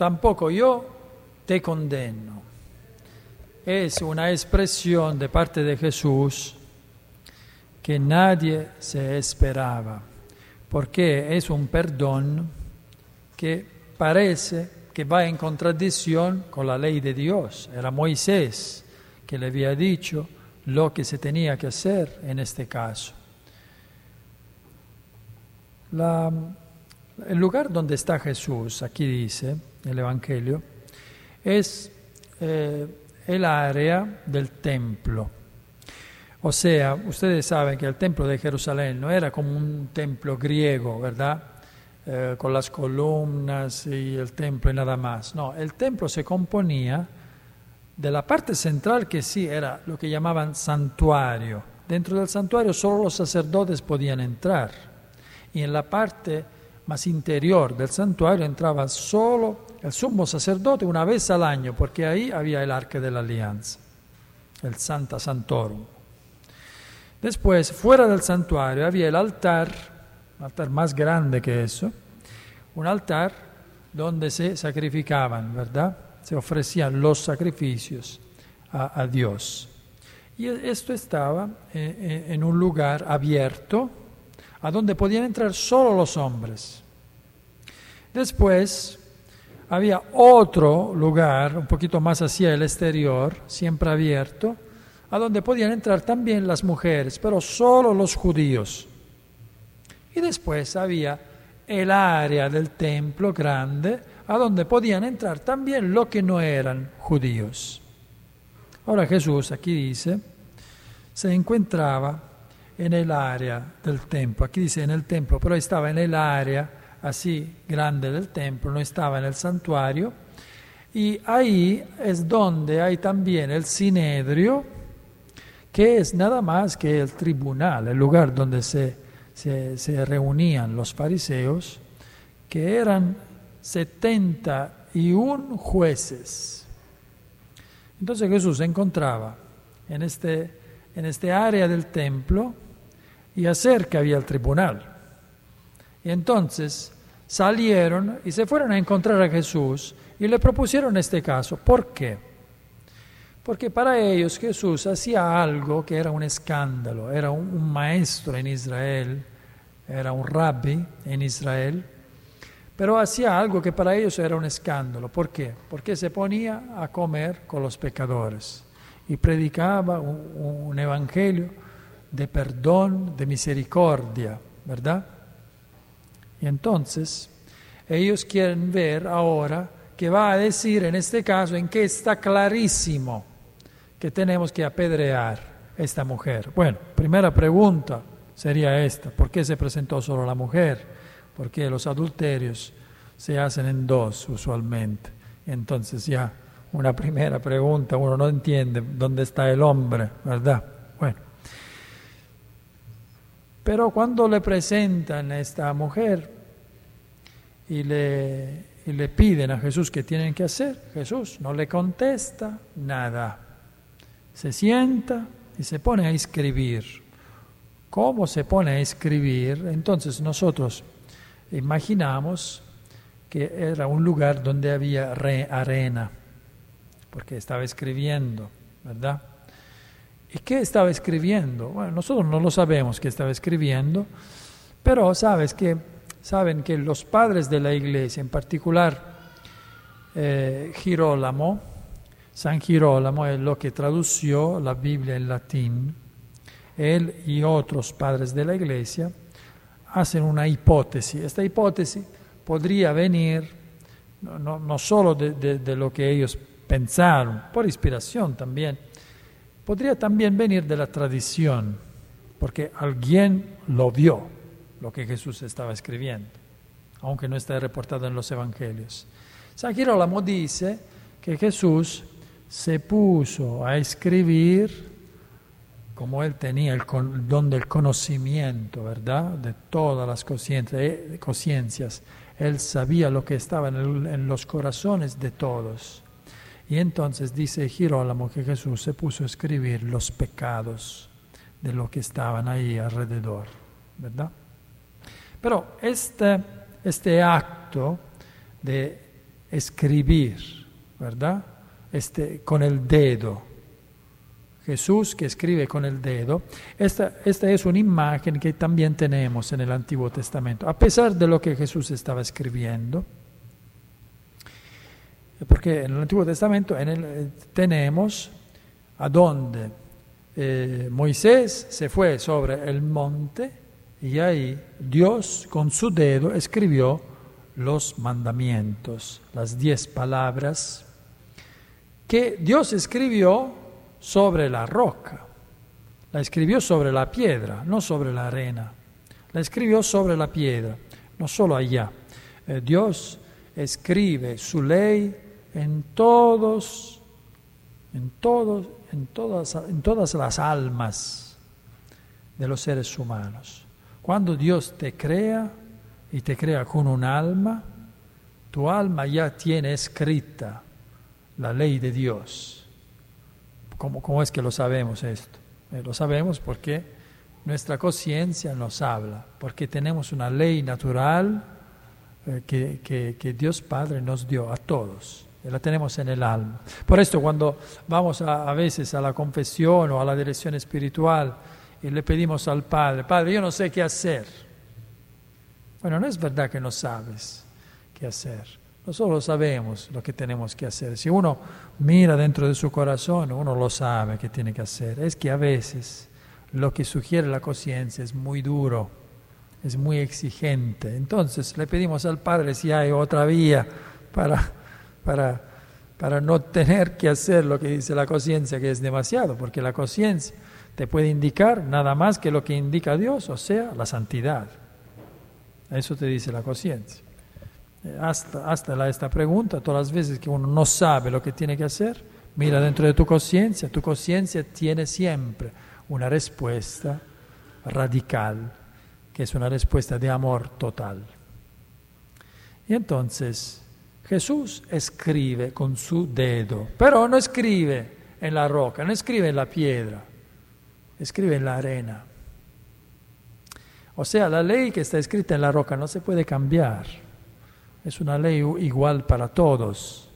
tampoco yo te condeno. Es una expresión de parte de Jesús que nadie se esperaba, porque es un perdón que parece que va en contradicción con la ley de Dios. Era Moisés que le había dicho lo que se tenía que hacer en este caso. La, el lugar donde está Jesús, aquí dice el Evangelio, es eh, el área del templo. O sea, ustedes saben que el templo de Jerusalén no era como un templo griego, ¿verdad? Eh, con las columnas y el templo y nada más. No, el templo se componía de la parte central que sí era lo que llamaban santuario. Dentro del santuario solo los sacerdotes podían entrar y en la parte más interior del santuario entraba solo el sumo sacerdote una vez al año, porque ahí había el arca de la alianza, el Santa Santorum. Después, fuera del santuario, había el altar, un altar más grande que eso, un altar donde se sacrificaban, ¿verdad? Se ofrecían los sacrificios a, Dios. Y esto estaba eh, eh, en un lugar abierto, a donde podían entrar solo los hombres. Después había otro lugar, un poquito más hacia el exterior, siempre abierto, a donde podían entrar también las mujeres, pero solo los judíos. Y después había el área del templo grande, a donde podían entrar también los que no eran judíos. Ahora Jesús aquí dice, se encontraba en el área del templo. Aquí dice en el templo, pero estaba en el área así grande del templo, no estaba en el santuario. Y ahí es donde hay también el sinedrio, que es nada más que el tribunal, el lugar donde se, se, se reunían los fariseos, que eran 71 jueces. Entonces Jesús se encontraba en este, en este área del templo, y acerca había el tribunal. Y entonces salieron y se fueron a encontrar a Jesús y le propusieron este caso. ¿Por qué? Porque para ellos Jesús hacía algo que era un escándalo, era un, maestro en Israel, era un rabbi en Israel, pero hacía algo que para ellos era un escándalo. ¿Por qué? Porque se ponía a comer con los pecadores y predicaba un evangelio de perdón, de misericordia, ¿verdad? Y entonces ellos quieren ver ahora que va a decir en este caso en que está clarísimo que tenemos que apedrear esta mujer. Bueno, primera pregunta sería esta, ¿por qué se presentó solo la mujer? Porque los adulterios se hacen en dos usualmente. Entonces ya una primera pregunta, uno no entiende dónde está el hombre, ¿verdad? Pero cuando le presentan a esta mujer y le, le piden a Jesús qué tienen que hacer, Jesús no le contesta nada. Se sienta y se pone a escribir. ¿Cómo se pone a escribir? Entonces nosotros imaginamos que era un lugar donde había arena, porque estaba escribiendo, ¿verdad? ¿Y qué estaba escribiendo? Bueno, nosotros no lo sabemos qué estaba escribiendo, pero sabes que, saben que los padres de la iglesia, en particular eh, Girolamo, San Girolamo es lo que tradució la Biblia en latín, él y otros padres de la iglesia hacen una hipótesis. Esta hipótesis podría venir no, no solo de, de lo que ellos pensaron, por inspiración también, podría también venir de la tradición, porque alguien lo vio, lo que Jesús estaba escribiendo, aunque no está reportado en los evangelios. San Girolamo dice que Jesús se puso a escribir como él tenía el, don del conocimiento, ¿verdad? De todas las eh, conciencias. Él sabía lo que estaba en los corazones de todos. Y entonces dice Girolamo que Jesús se puso a escribir los pecados de los que estaban ahí alrededor, ¿verdad? Pero este, este acto de escribir, ¿verdad? Este, con el dedo. Jesús que escribe con el dedo. Esta, esta es una imagen que también tenemos en el Antiguo Testamento, a pesar de lo que Jesús estaba escribiendo. Porque en el Antiguo Testamento eh, tenemos a donde eh, Moisés se fue sobre el monte y ahí Dios con su dedo escribió los mandamientos, las diez palabras que Dios escribió sobre la roca. La escribió sobre la piedra, no sobre la arena. La escribió sobre la piedra, no solo allá. Eh, Dios escribe su ley en todos, en todos, en todas, en todas las almas de los seres humanos. Cuando Dios te crea y te crea con un alma, tu alma ya tiene escrita la ley de Dios. ¿Cómo, cómo es que lo sabemos esto? Eh, lo sabemos porque nuestra conciencia nos habla, porque tenemos una ley natural eh, que, que Dios Padre nos dio a todos la tenemos en el alma. Por esto cuando vamos a, veces a la confesión o a la dirección espiritual y le pedimos al Padre, Padre, yo no sé qué hacer. Bueno, no es verdad que no sabes qué hacer. Nosotros sabemos lo que tenemos que hacer. Si uno mira dentro de su corazón, uno lo sabe que tiene que hacer. Es que a veces lo que sugiere la conciencia es muy duro, es muy exigente. Entonces le pedimos al Padre si hay otra vía para para, para no tener que hacer lo que dice la conciencia, que es demasiado, porque la conciencia te puede indicar nada más que lo que indica Dios, o sea, la santidad. Eso te dice la conciencia. Eh, hasta, hasta esta pregunta, todas las veces que uno no sabe lo que tiene que hacer, mira dentro de tu conciencia, tu conciencia tiene siempre una respuesta radical, que es una respuesta de amor total. Y entonces, Jesús escribe con su dedo, pero no escribe en la roca, no escribe en la piedra, escribe en la arena. O sea, la ley que está escrita en la roca no se puede cambiar. Es una ley igual para todos.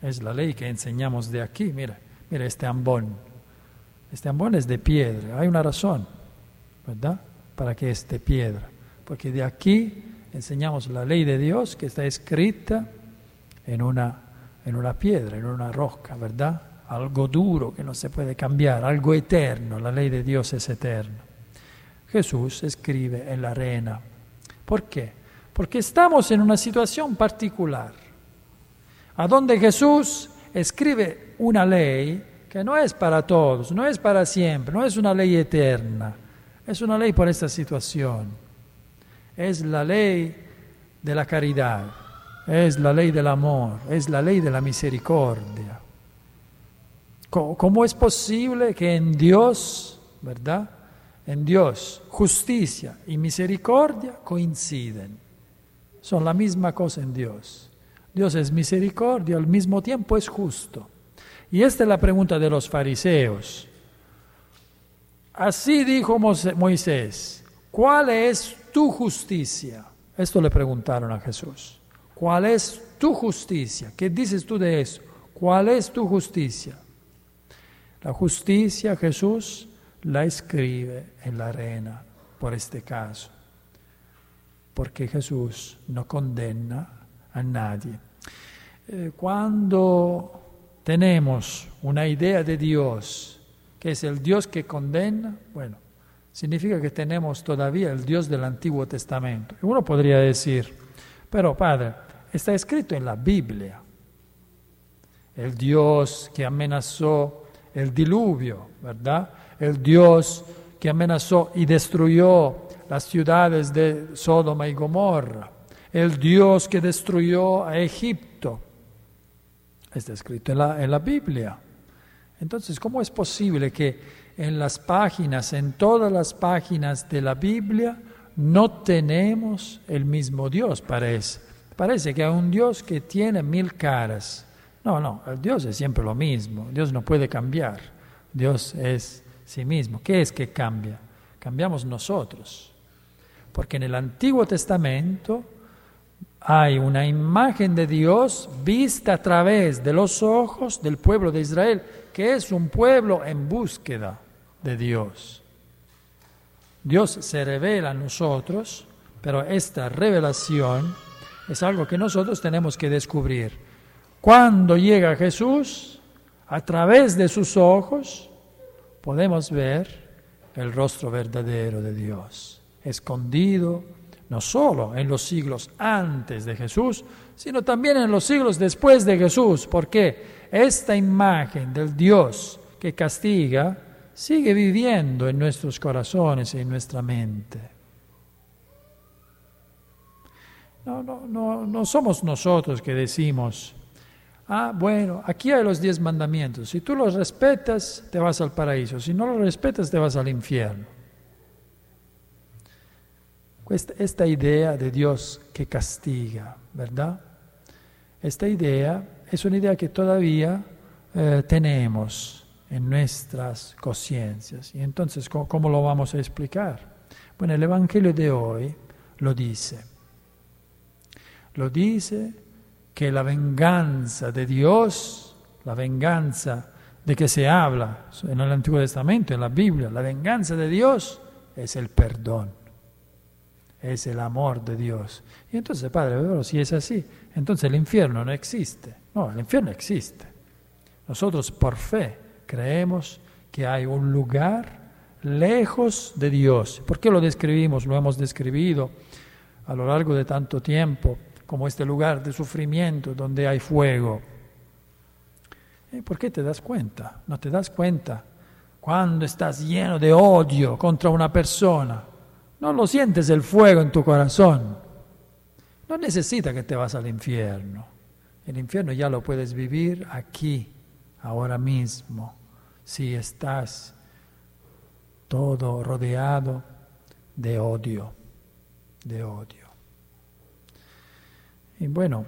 Es la ley que enseñamos de aquí. Mira, mira este ambón. Este ambón es de piedra. Hay una razón, ¿verdad? Para que es de piedra. Porque de aquí enseñamos la ley de Dios que está escrita en una, en una piedra, en una roca, ¿verdad? Algo duro que no se puede cambiar, algo eterno, la ley de Dios es eterna. Jesús escribe en la arena. ¿Por qué? Porque estamos en una situación particular, a donde Jesús escribe una ley que no es para todos, no es para siempre, no es una ley eterna, es una ley por esta situación. Es la ley de la caridad es la ley del amor, es la ley de la misericordia. ¿Cómo es posible que en Dios, verdad? En Dios, justicia y misericordia coinciden. Son la misma cosa en Dios. Dios es misericordia, al mismo tiempo es justo. Y esta es la pregunta de los fariseos. Así dijo Moisés, ¿cuál es tu justicia? Esto le preguntaron a Jesús. ¿Cuál es tu justicia? ¿Qué dices tú de eso? ¿Cuál es tu justicia? La justicia Jesús la escribe en la arena, por este caso, porque Jesús no condena a nadie. Eh, cuando tenemos una idea de Dios, que es el Dios que condena, bueno, significa que tenemos todavía el Dios del Antiguo Testamento. Uno podría decir, pero Padre, está escrito en la Biblia. El Dios que amenazó el diluvio, ¿verdad? El Dios que amenazó y destruyó las ciudades de Sodoma y Gomorra. El Dios que destruyó a Egipto. Está escrito en la, en la Biblia. Entonces, ¿cómo es posible que en las páginas, en todas las páginas de la Biblia, no tenemos el mismo Dios, parece? Parece que hay un Dios que tiene mil caras. No, no, el Dios es siempre lo mismo. Dios no puede cambiar. Dios es sí mismo. ¿Qué es que cambia? Cambiamos nosotros. Porque en el Antiguo Testamento hay una imagen de Dios vista a través de los ojos del pueblo de Israel, que es un pueblo en búsqueda de Dios. Dios se revela a nosotros, pero esta revelación es algo que nosotros tenemos que descubrir. Cuando llega Jesús, a través de sus ojos, podemos ver el rostro verdadero de Dios, escondido no solo en los siglos antes de Jesús, sino también en los siglos después de Jesús, porque esta imagen del Dios que castiga sigue viviendo en nuestros corazones y en nuestra mente. No, no, no, no somos nosotros que decimos, ah, bueno, aquí hay los diez mandamientos, si tú los respetas, te vas al paraíso, si no los respetas, te vas al infierno. Esta, idea de Dios que castiga, ¿verdad? Esta idea es una idea que todavía eh, tenemos en nuestras conciencias. Y entonces, ¿cómo, lo vamos a explicar? Bueno, el Evangelio de hoy lo dice. Lo dice que la venganza de Dios, la venganza de que se habla en el Antiguo Testamento, en la Biblia, la venganza de Dios es el perdón es el amor de Dios. Y entonces, Padre, si es así, entonces el infierno no existe. No, el infierno existe. Nosotros por fe creemos que hay un lugar lejos de Dios. ¿Por qué lo describimos? Lo hemos describido a lo largo de tanto tiempo como este lugar de sufrimiento donde hay fuego. ¿Y ¿Por qué te das cuenta? No te das cuenta cuando estás lleno de odio contra una persona no lo sientes el fuego en tu corazón. No necesita que te vas al infierno. El infierno ya lo puedes vivir aquí, ahora mismo, si estás todo rodeado de odio, de odio. Y bueno,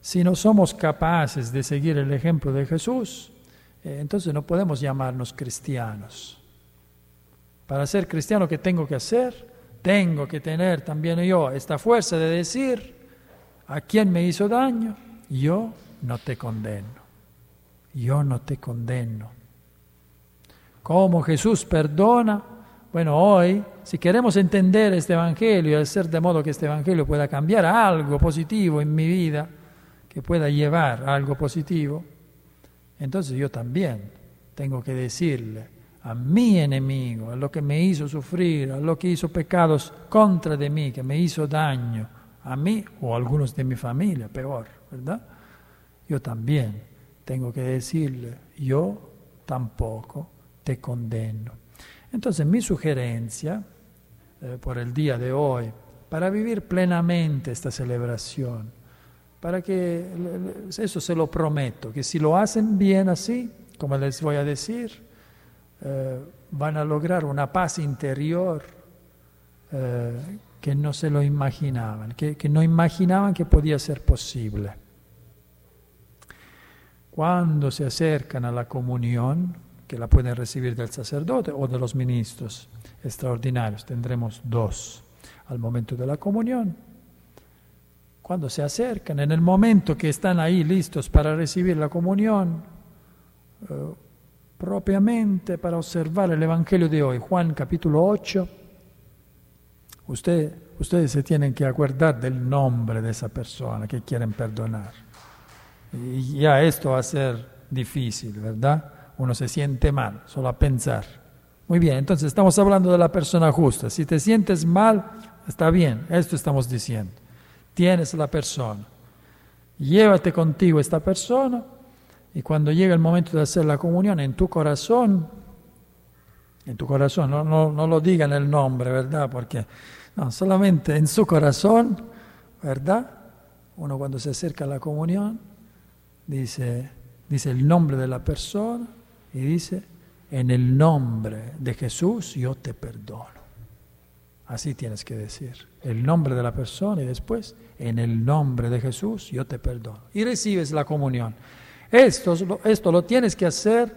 si no somos capaces de seguir el ejemplo de Jesús, eh, entonces no podemos llamarnos cristianos. Para ser cristiano, ¿qué tengo que hacer? tengo que tener también yo esta fuerza de decir, a quien me hizo daño, yo no te condeno, yo no te condeno. ¿Cómo Jesús perdona? Bueno, hoy, si queremos entender este Evangelio y hacer de modo que este Evangelio pueda cambiar algo positivo en mi vida, que pueda llevar algo positivo, entonces yo también tengo que decirle, a mi enemigo, a lo que me hizo sufrir, a lo que hizo pecados contra de mí, que me hizo daño, a mí o a algunos de mi familia, peor, ¿verdad? Yo también tengo que decirle, yo tampoco te condeno. Entonces mi sugerencia eh, por el día de hoy, para vivir plenamente esta celebración, para que, eso se lo prometo, que si lo hacen bien así, como les voy a decir, eh, van a lograr una paz interior eh, que no se lo imaginaban, que, que no imaginaban que podía ser posible. Cuando se acercan a la comunión, que la pueden recibir del sacerdote o de los ministros extraordinarios, tendremos dos al momento de la comunión. Cuando se acercan, en el momento que están ahí listos para recibir la comunión, eh, propiamente para observar el Evangelio de hoy, Juan capítulo 8, ustedes se tienen que acordar del nombre de esa persona que quieren perdonar. Y ya esto va a ser difícil, ¿verdad? Uno se siente mal, solo a pensar. Muy bien, entonces estamos hablando de la persona justa. Si te sientes mal, está bien, esto estamos diciendo. Tienes la persona. Llévate contigo esta persona y cuando llega el momento de hacer la comunión en tu corazón, en tu corazón, no, no, lo digan el nombre, ¿verdad? Porque no, solamente en su corazón, ¿verdad? Uno cuando se acerca a la comunión dice, dice el nombre de la persona y dice, en el nombre de Jesús yo te perdono. Así tienes que decir, el nombre de la persona y después, en el nombre de Jesús yo te perdono. Y recibes la comunión. Esto, esto lo tienes que hacer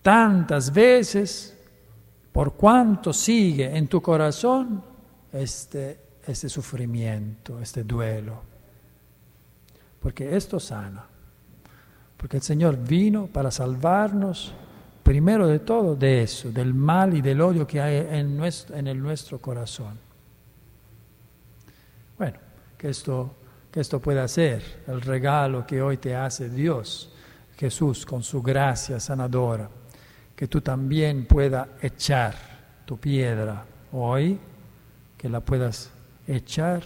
tantas veces por cuanto sigue en tu corazón este, este sufrimiento, este duelo. Porque esto sana. Porque el Señor vino para salvarnos, primero de todo, de eso, del mal y del odio que hay en, nuestro, en el nuestro corazón. Bueno, que esto, que esto pueda ser el regalo que hoy te hace Dios, Jesús, con su gracia sanadora, que tú también puedas echar tu piedra hoy, que la puedas echar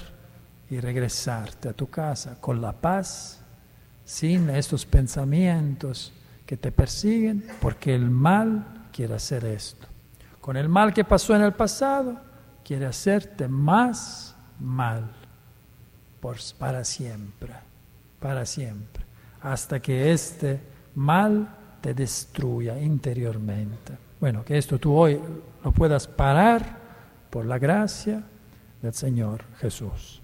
y regresarte a tu casa con la paz, sin estos pensamientos que te persiguen, porque el mal quiere hacer esto. Con el mal que pasó en el pasado, quiere hacerte más mal para siempre, para siempre, hasta que este mal te destruya interiormente. Bueno, que esto tú hoy lo puedas parar por la gracia del Señor Jesús.